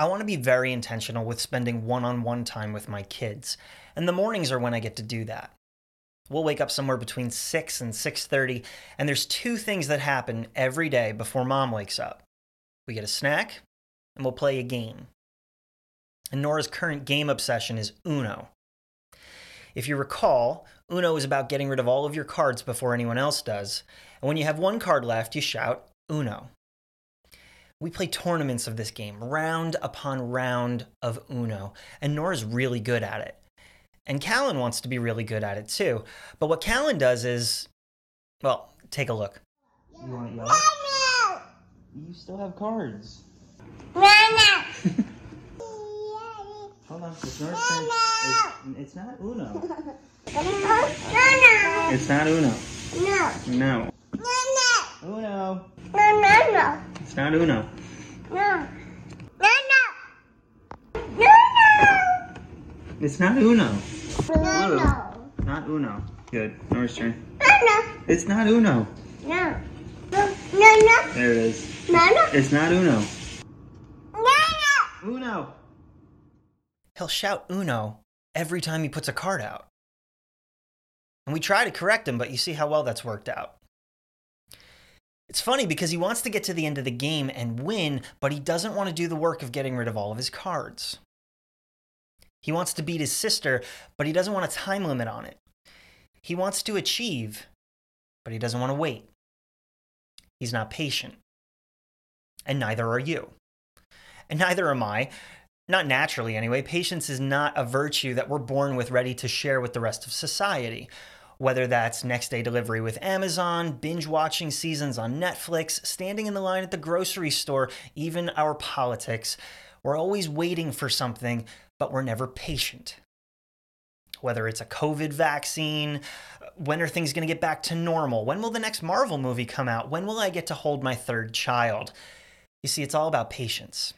I want to be very intentional with spending one on one time with my kids, and the mornings are when I get to do that. We'll wake up somewhere between 6 and 6:30, and there's two things that happen every day before mom wakes up. We get a snack and we'll play a game. And Nora's current game obsession is Uno. If you recall, Uno is about getting rid of all of your cards before anyone else does. And when you have one card left, you shout Uno. We play tournaments of this game, round upon round of Uno, and Nora's really good at it. And Callan wants to be really good at it too. But what Callan does is, well, take a look. You want to yell? You still have cards. Hold on, it's Nora's turn. It's, it's not Uno. It's not Uno. No. No. Uno. It's not Uno. No. No. No. No. It's not Uno. Blue. Not Uno. Good. Nora's turn. It's not Uno. No. No, no. no. There it is. No, no. It's not Uno. No. Uno. He'll shout Uno every time he puts a card out. And we try to correct him, but you see how well that's worked out. It's funny because he wants to get to the end of the game and win, but he doesn't want to do the work of getting rid of all of his cards. He wants to beat his sister, but he doesn't want a time limit on it. He wants to achieve, but he doesn't want to wait. He's not patient. And neither are you. And neither am I. Not naturally, anyway. Patience is not a virtue that we're born with ready to share with the rest of society. Whether that's next day delivery with Amazon, binge watching seasons on Netflix, standing in the line at the grocery store, even our politics, we're always waiting for something, but we're never patient. Whether it's a COVID vaccine, when are things going to get back to normal? When will the next Marvel movie come out? When will I get to hold my third child? You see, it's all about patience.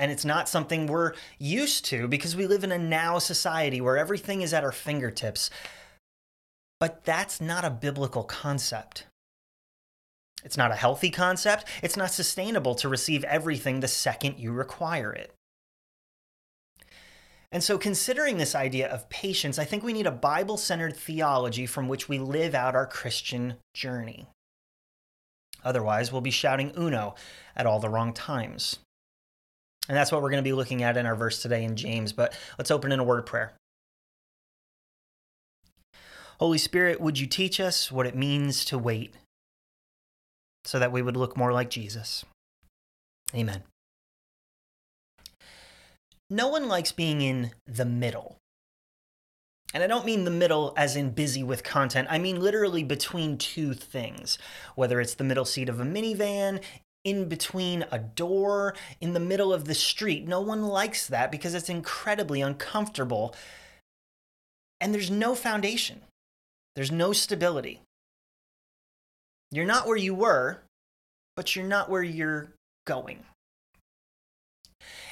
And it's not something we're used to because we live in a now society where everything is at our fingertips. But that's not a biblical concept. It's not a healthy concept. It's not sustainable to receive everything the second you require it. And so, considering this idea of patience, I think we need a Bible centered theology from which we live out our Christian journey. Otherwise, we'll be shouting Uno at all the wrong times. And that's what we're going to be looking at in our verse today in James. But let's open in a word of prayer. Holy Spirit, would you teach us what it means to wait so that we would look more like Jesus? Amen. No one likes being in the middle. And I don't mean the middle as in busy with content. I mean literally between two things. Whether it's the middle seat of a minivan, in between a door, in the middle of the street. No one likes that because it's incredibly uncomfortable. And there's no foundation, there's no stability. You're not where you were, but you're not where you're going.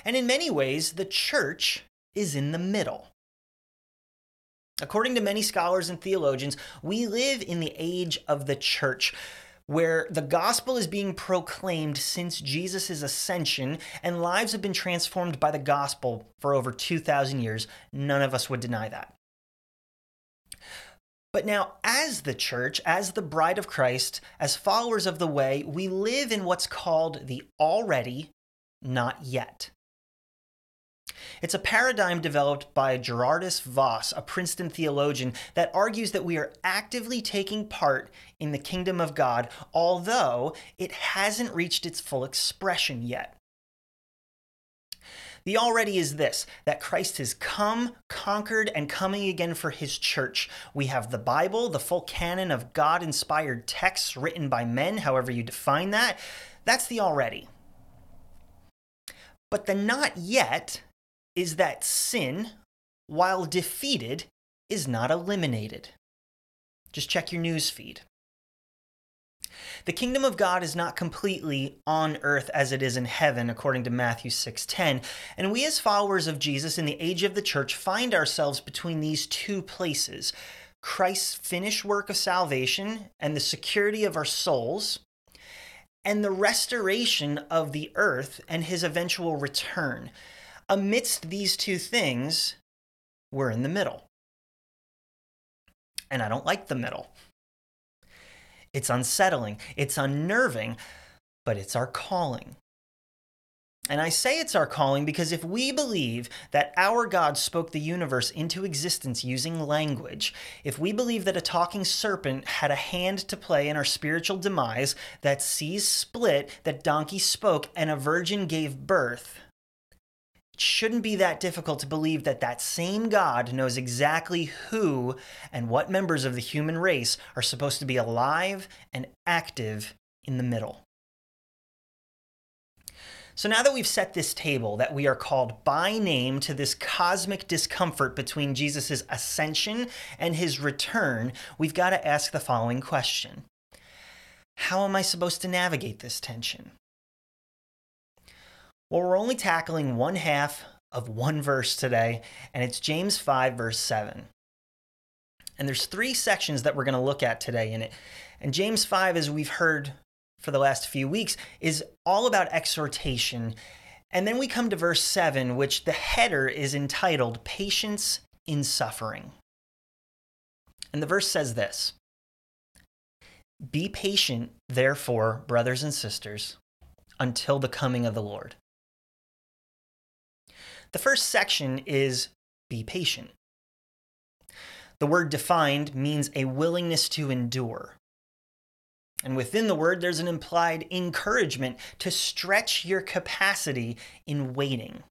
And in many ways, the church is in the middle. According to many scholars and theologians, we live in the age of the church where the gospel is being proclaimed since Jesus' ascension and lives have been transformed by the gospel for over 2,000 years. None of us would deny that. But now, as the church, as the bride of Christ, as followers of the way, we live in what's called the already, not yet. It's a paradigm developed by Geerhardus Vos, a Princeton theologian, that argues that we are actively taking part in the kingdom of God, although it hasn't reached its full expression yet. The already is this that Christ has come, conquered, and coming again for his church. We have the Bible, the full canon of God inspired texts written by men, however you define that. That's the already. But the not yet is that sin, while defeated, is not eliminated. Just check your news feed. The kingdom of God is not completely on earth as it is in heaven according to Matthew 6:10, and we as followers of Jesus in the age of the church find ourselves between these two places. Christ's finished work of salvation and the security of our souls, and the restoration of the earth and his eventual return. Amidst these two things, we're in the middle. And I don't like the middle. It's unsettling, it's unnerving, but it's our calling. And I say it's our calling because if we believe that our God spoke the universe into existence using language, if we believe that a talking serpent had a hand to play in our spiritual demise, that seas split, that donkey spoke, and a virgin gave birth, shouldn't be that difficult to believe that that same God knows exactly who and what members of the human race are supposed to be alive and active in the middle. So now that we've set this table, that we are called by name to this cosmic discomfort between Jesus' ascension and his return, we've got to ask the following question How am I supposed to navigate this tension? Well, we're only tackling one half of one verse today, and it's James 5, verse 7. And there's three sections that we're going to look at today in it. And James 5, as we've heard for the last few weeks is all about exhortation. And then we come to verse 7, which the header is entitled Patience in Suffering. And the verse says this Be patient, therefore, brothers and sisters, until the coming of the Lord. The first section is Be patient. The word defined means a willingness to endure. And within the word, there's an implied encouragement to stretch your capacity in waiting.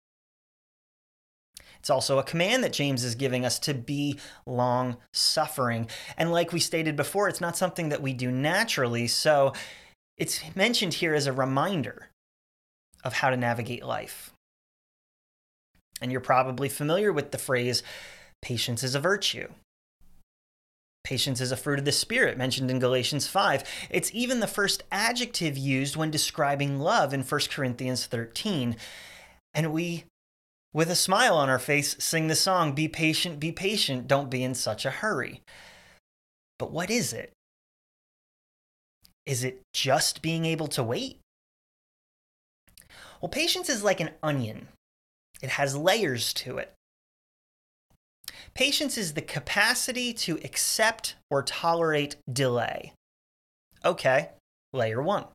It's also a command that James is giving us to be long suffering. And like we stated before, it's not something that we do naturally. So it's mentioned here as a reminder of how to navigate life. And you're probably familiar with the phrase, patience is a virtue. Patience is a fruit of the Spirit, mentioned in Galatians 5. It's even the first adjective used when describing love in 1 Corinthians 13. And we, with a smile on our face, sing the song Be patient, be patient, don't be in such a hurry. But what is it? Is it just being able to wait? Well, patience is like an onion, it has layers to it. Patience is the capacity to accept or tolerate delay. Okay, layer one.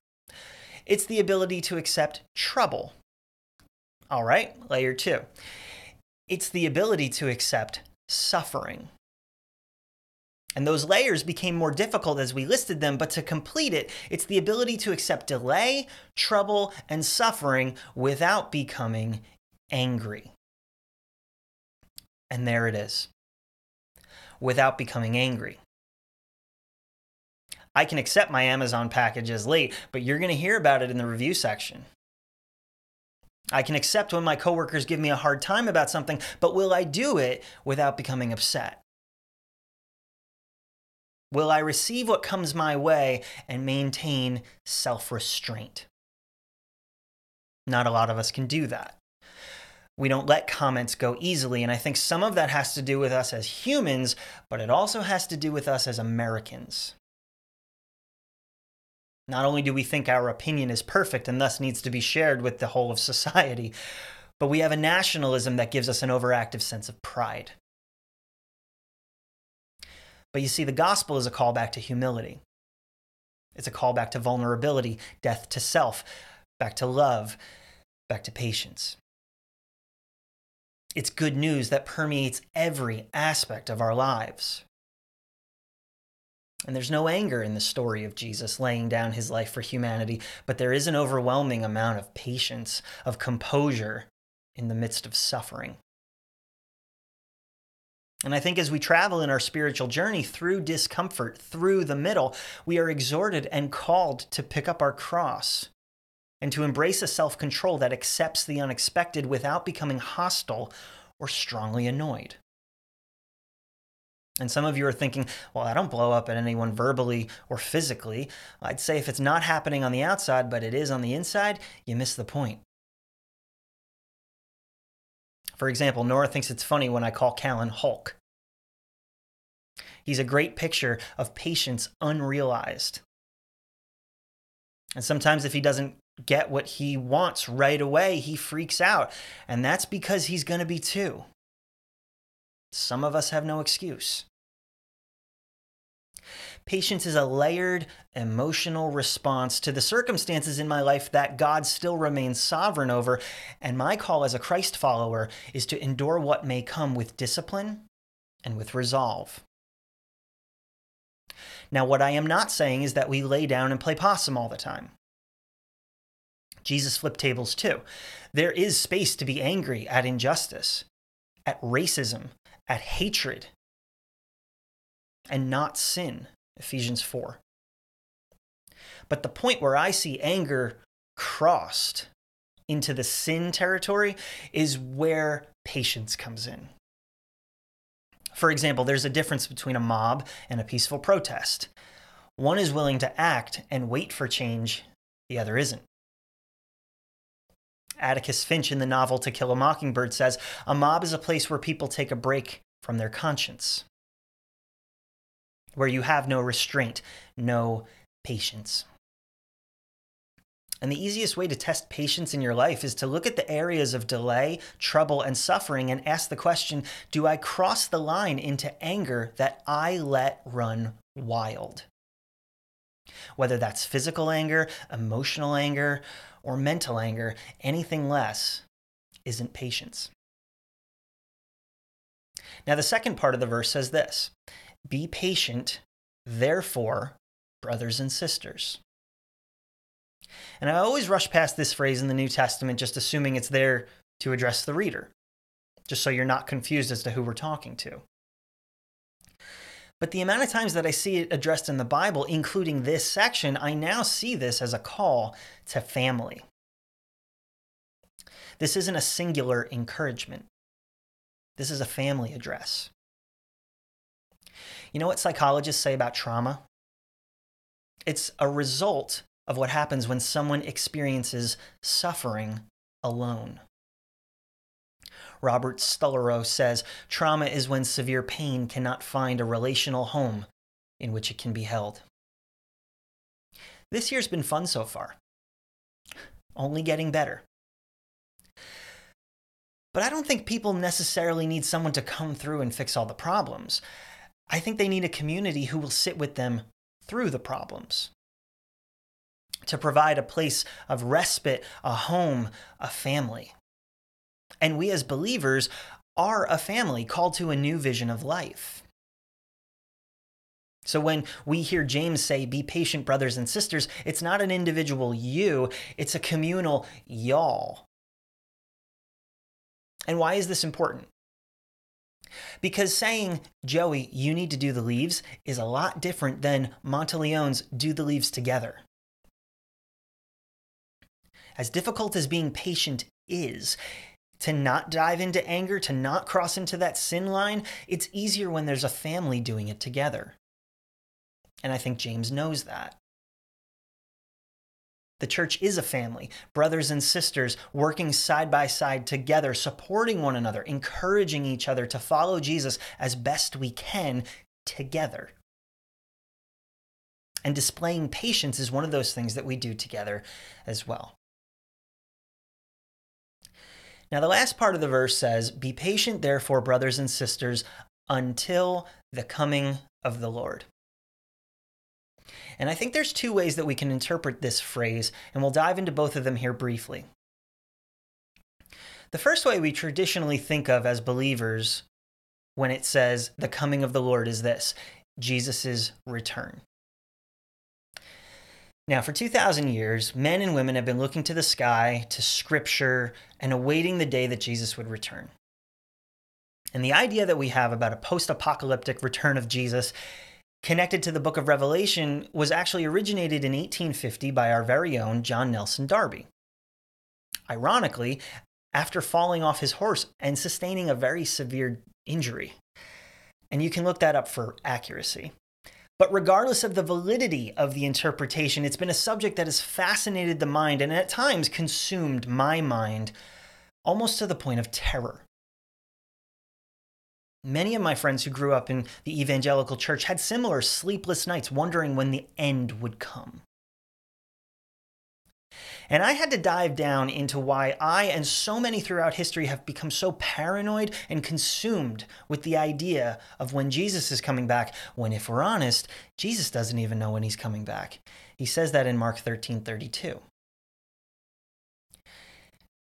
It's the ability to accept trouble. All right, layer two. It's the ability to accept suffering. And those layers became more difficult as we listed them, but to complete it, it's the ability to accept delay, trouble, and suffering without becoming angry. And there it is without becoming angry. I can accept my Amazon package as late, but you're going to hear about it in the review section. I can accept when my coworkers give me a hard time about something, but will I do it without becoming upset? Will I receive what comes my way and maintain self restraint? Not a lot of us can do that we don't let comments go easily. And I think some of that has to do with us as humans, but it also has to do with us as Americans. Not only do we think our opinion is perfect and thus needs to be shared with the whole of society, but we have a nationalism that gives us an overactive sense of pride. But you see, the gospel is a call back to humility. It's a call back to vulnerability, death to self, back to love, back to patience. It's good news that permeates every aspect of our lives. And there's no anger in the story of Jesus laying down his life for humanity, but there is an overwhelming amount of patience, of composure in the midst of suffering. And I think as we travel in our spiritual journey through discomfort, through the middle, we are exhorted and called to pick up our cross and to embrace a self control that accepts the unexpected without becoming hostile or strongly annoyed. And some of you are thinking, well, I don't blow up at anyone verbally or physically. I'd say if it's not happening on the outside, but it is on the inside, you miss the point. For example, Nora thinks it's funny when I call Callan Hulk. He's a great picture of patience unrealized. And sometimes, if he doesn't get what he wants right away, he freaks out. And that's because he's going to be too. Some of us have no excuse. Patience is a layered emotional response to the circumstances in my life that God still remains sovereign over. And my call as a Christ follower is to endure what may come with discipline and with resolve. Now, what I am not saying is that we lay down and play possum all the time. Jesus flipped tables too. There is space to be angry at injustice, at racism, at hatred, and not sin. Ephesians 4. But the point where I see anger crossed into the sin territory is where patience comes in. For example, there's a difference between a mob and a peaceful protest. One is willing to act and wait for change, the other isn't. Atticus Finch in the novel To Kill a Mockingbird says a mob is a place where people take a break from their conscience where you have no restraint, no patience. And the easiest way to test patience in your life is to look at the areas of delay, trouble, and suffering and ask the question Do I cross the line into anger that I let run wild? Whether that's physical anger, emotional anger, or mental anger, anything less isn't patience. Now, the second part of the verse says this be patient, therefore, brothers and sisters. And I always rush past this phrase in the New Testament, just assuming it's there to address the reader, just so you're not confused as to who we're talking to. But the amount of times that I see it addressed in the Bible, including this section, I now see this as a call to family. This isn't a singular encouragement, this is a family address. You know what psychologists say about trauma? It's a result of what happens when someone experiences suffering alone. Robert Stolorow says trauma is when severe pain cannot find a relational home in which it can be held. This year's been fun so far, only getting better. But I don't think people necessarily need someone to come through and fix all the problems. I think they need a community who will sit with them through the problems. To provide a place of respite, a home, a family. And we as believers are a family called to a new vision of life. So when we hear James say, Be patient, brothers and sisters, it's not an individual you, it's a communal y'all. And why is this important? Because saying, Joey, you need to do the leaves is a lot different than Monteleone's do the leaves together. As difficult as being patient is, to not dive into anger, to not cross into that sin line, it's easier when there's a family doing it together. And I think James knows that. The church is a family, brothers and sisters working side by side together, supporting one another, encouraging each other to follow Jesus as best we can together. And displaying patience is one of those things that we do together as well. Now, the last part of the verse says, Be patient, therefore, brothers and sisters, until the coming of the Lord. And I think there's two ways that we can interpret this phrase, and we'll dive into both of them here briefly. The first way we traditionally think of as believers when it says the coming of the Lord is this Jesus' return. Now, for 2,000 years, men and women have been looking to the sky, to scripture, and awaiting the day that Jesus would return. And the idea that we have about a post apocalyptic return of Jesus connected to the book of Revelation was actually originated in 1850 by our very own John Nelson Darby. Ironically, after falling off his horse and sustaining a very severe injury. And you can look that up for accuracy. But regardless of the validity of the interpretation, it's been a subject that has fascinated the mind and at times consumed my mind almost to the point of terror. Many of my friends who grew up in the evangelical church had similar sleepless nights wondering when the end would come. And I had to dive down into why I and so many throughout history have become so paranoid and consumed with the idea of when Jesus is coming back, when, if we're honest, Jesus doesn't even know when he's coming back. He says that in Mark 13 32.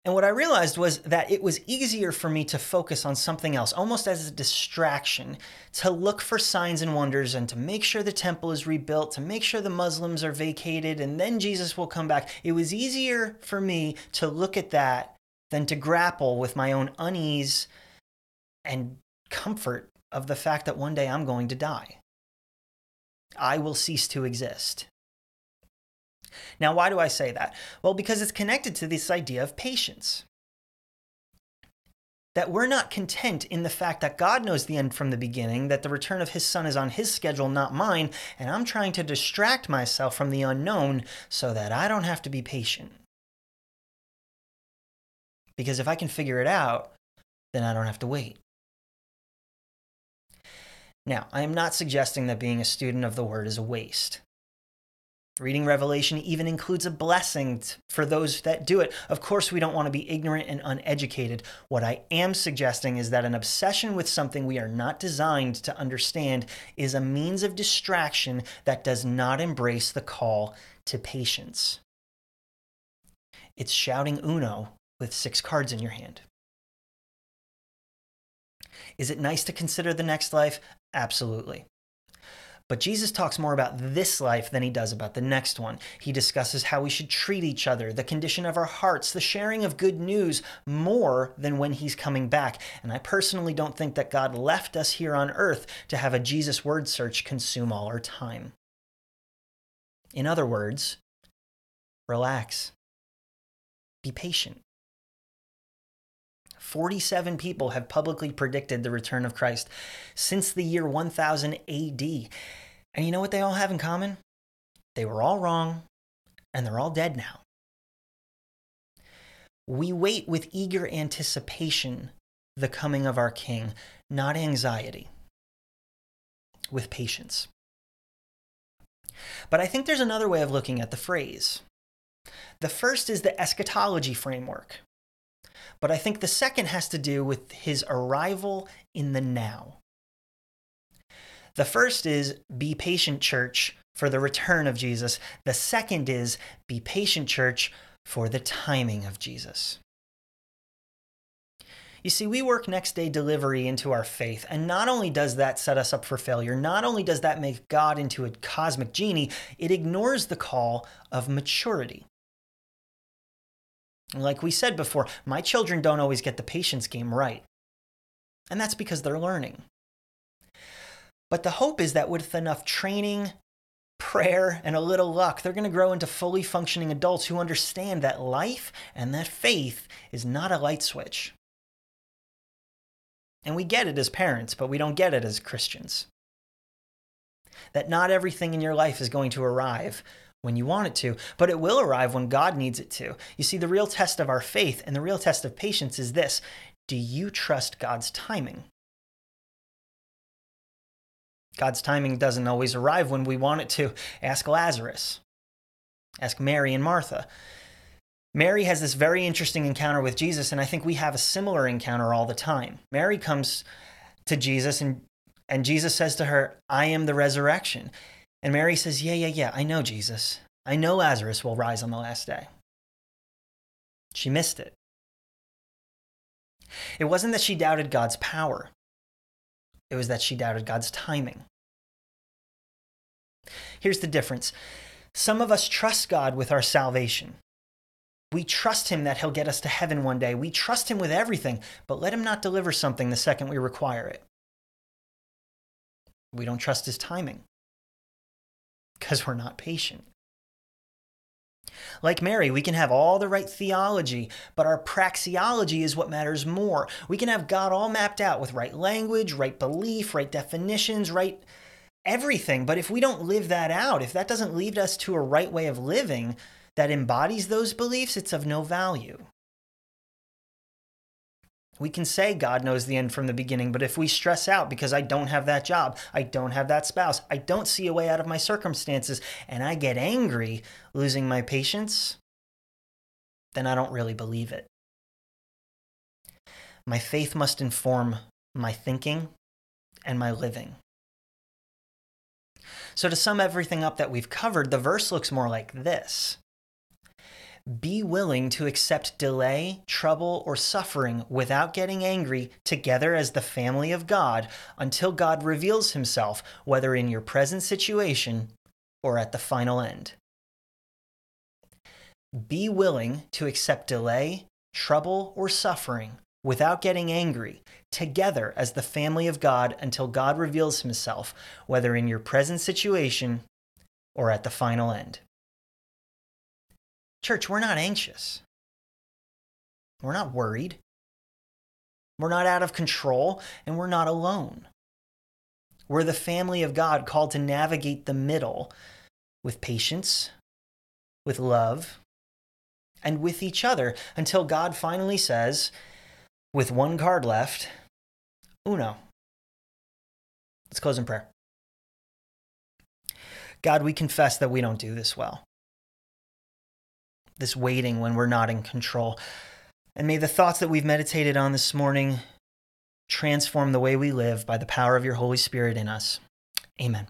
And what I realized was that it was easier for me to focus on something else, almost as a distraction, to look for signs and wonders and to make sure the temple is rebuilt, to make sure the Muslims are vacated, and then Jesus will come back. It was easier for me to look at that than to grapple with my own unease and comfort of the fact that one day I'm going to die. I will cease to exist. Now, why do I say that? Well, because it's connected to this idea of patience. That we're not content in the fact that God knows the end from the beginning, that the return of his son is on his schedule, not mine, and I'm trying to distract myself from the unknown so that I don't have to be patient. Because if I can figure it out, then I don't have to wait. Now, I am not suggesting that being a student of the word is a waste. Reading Revelation even includes a blessing for those that do it. Of course, we don't want to be ignorant and uneducated. What I am suggesting is that an obsession with something we are not designed to understand is a means of distraction that does not embrace the call to patience. It's shouting Uno with six cards in your hand. Is it nice to consider the next life? Absolutely. But Jesus talks more about this life than he does about the next one. He discusses how we should treat each other, the condition of our hearts, the sharing of good news more than when he's coming back. And I personally don't think that God left us here on earth to have a Jesus word search consume all our time. In other words, relax, be patient. 47 people have publicly predicted the return of Christ since the year 1000 AD. And you know what they all have in common? They were all wrong, and they're all dead now. We wait with eager anticipation the coming of our King, not anxiety, with patience. But I think there's another way of looking at the phrase. The first is the eschatology framework, but I think the second has to do with his arrival in the now. The first is be patient, church, for the return of Jesus. The second is be patient, church, for the timing of Jesus. You see, we work next day delivery into our faith, and not only does that set us up for failure, not only does that make God into a cosmic genie, it ignores the call of maturity. Like we said before, my children don't always get the patience game right. And that's because they're learning. But the hope is that with enough training, prayer, and a little luck, they're going to grow into fully functioning adults who understand that life and that faith is not a light switch. And we get it as parents, but we don't get it as Christians. That not everything in your life is going to arrive when you want it to, but it will arrive when God needs it to. You see, the real test of our faith and the real test of patience is this Do you trust God's timing? God's timing doesn't always arrive when we want it to. Ask Lazarus, ask Mary and Martha. Mary has this very interesting encounter with Jesus, and I think we have a similar encounter all the time. Mary comes to Jesus, and, and Jesus says to her, I am the resurrection. And Mary says, Yeah, yeah, yeah, I know Jesus. I know Lazarus will rise on the last day. She missed it. It wasn't that she doubted God's power, it was that she doubted God's timing. Here's the difference some of us trust God with our salvation. We trust Him that He'll get us to heaven one day. We trust Him with everything, but let Him not deliver something the second we require it. We don't trust His timing because we're not patient. Like Mary, we can have all the right theology, but our praxeology is what matters more. We can have God all mapped out with right language, right belief, right definitions, right everything. But if we don't live that out, if that doesn't lead us to a right way of living that embodies those beliefs, it's of no value. We can say God knows the end from the beginning, but if we stress out because I don't have that job, I don't have that spouse, I don't see a way out of my circumstances, and I get angry, losing my patience, then I don't really believe it. My faith must inform my thinking and my living. So, to sum everything up that we've covered, the verse looks more like this Be willing to accept delay, trouble, or suffering without getting angry together as the family of God until God reveals himself, whether in your present situation or at the final end. Be willing to accept delay, trouble, or suffering without getting angry, together as the family of God until God reveals himself, whether in your present situation or at the final end. Church, we're not anxious. We're not worried. We're not out of control, and we're not alone. We're the family of God called to navigate the middle with patience, with love, and with each other until God finally says, with one card left, Uno. Let's close in prayer. God, we confess that we don't do this well. This waiting when we're not in control. And may the thoughts that we've meditated on this morning transform the way we live by the power of your Holy Spirit in us. Amen.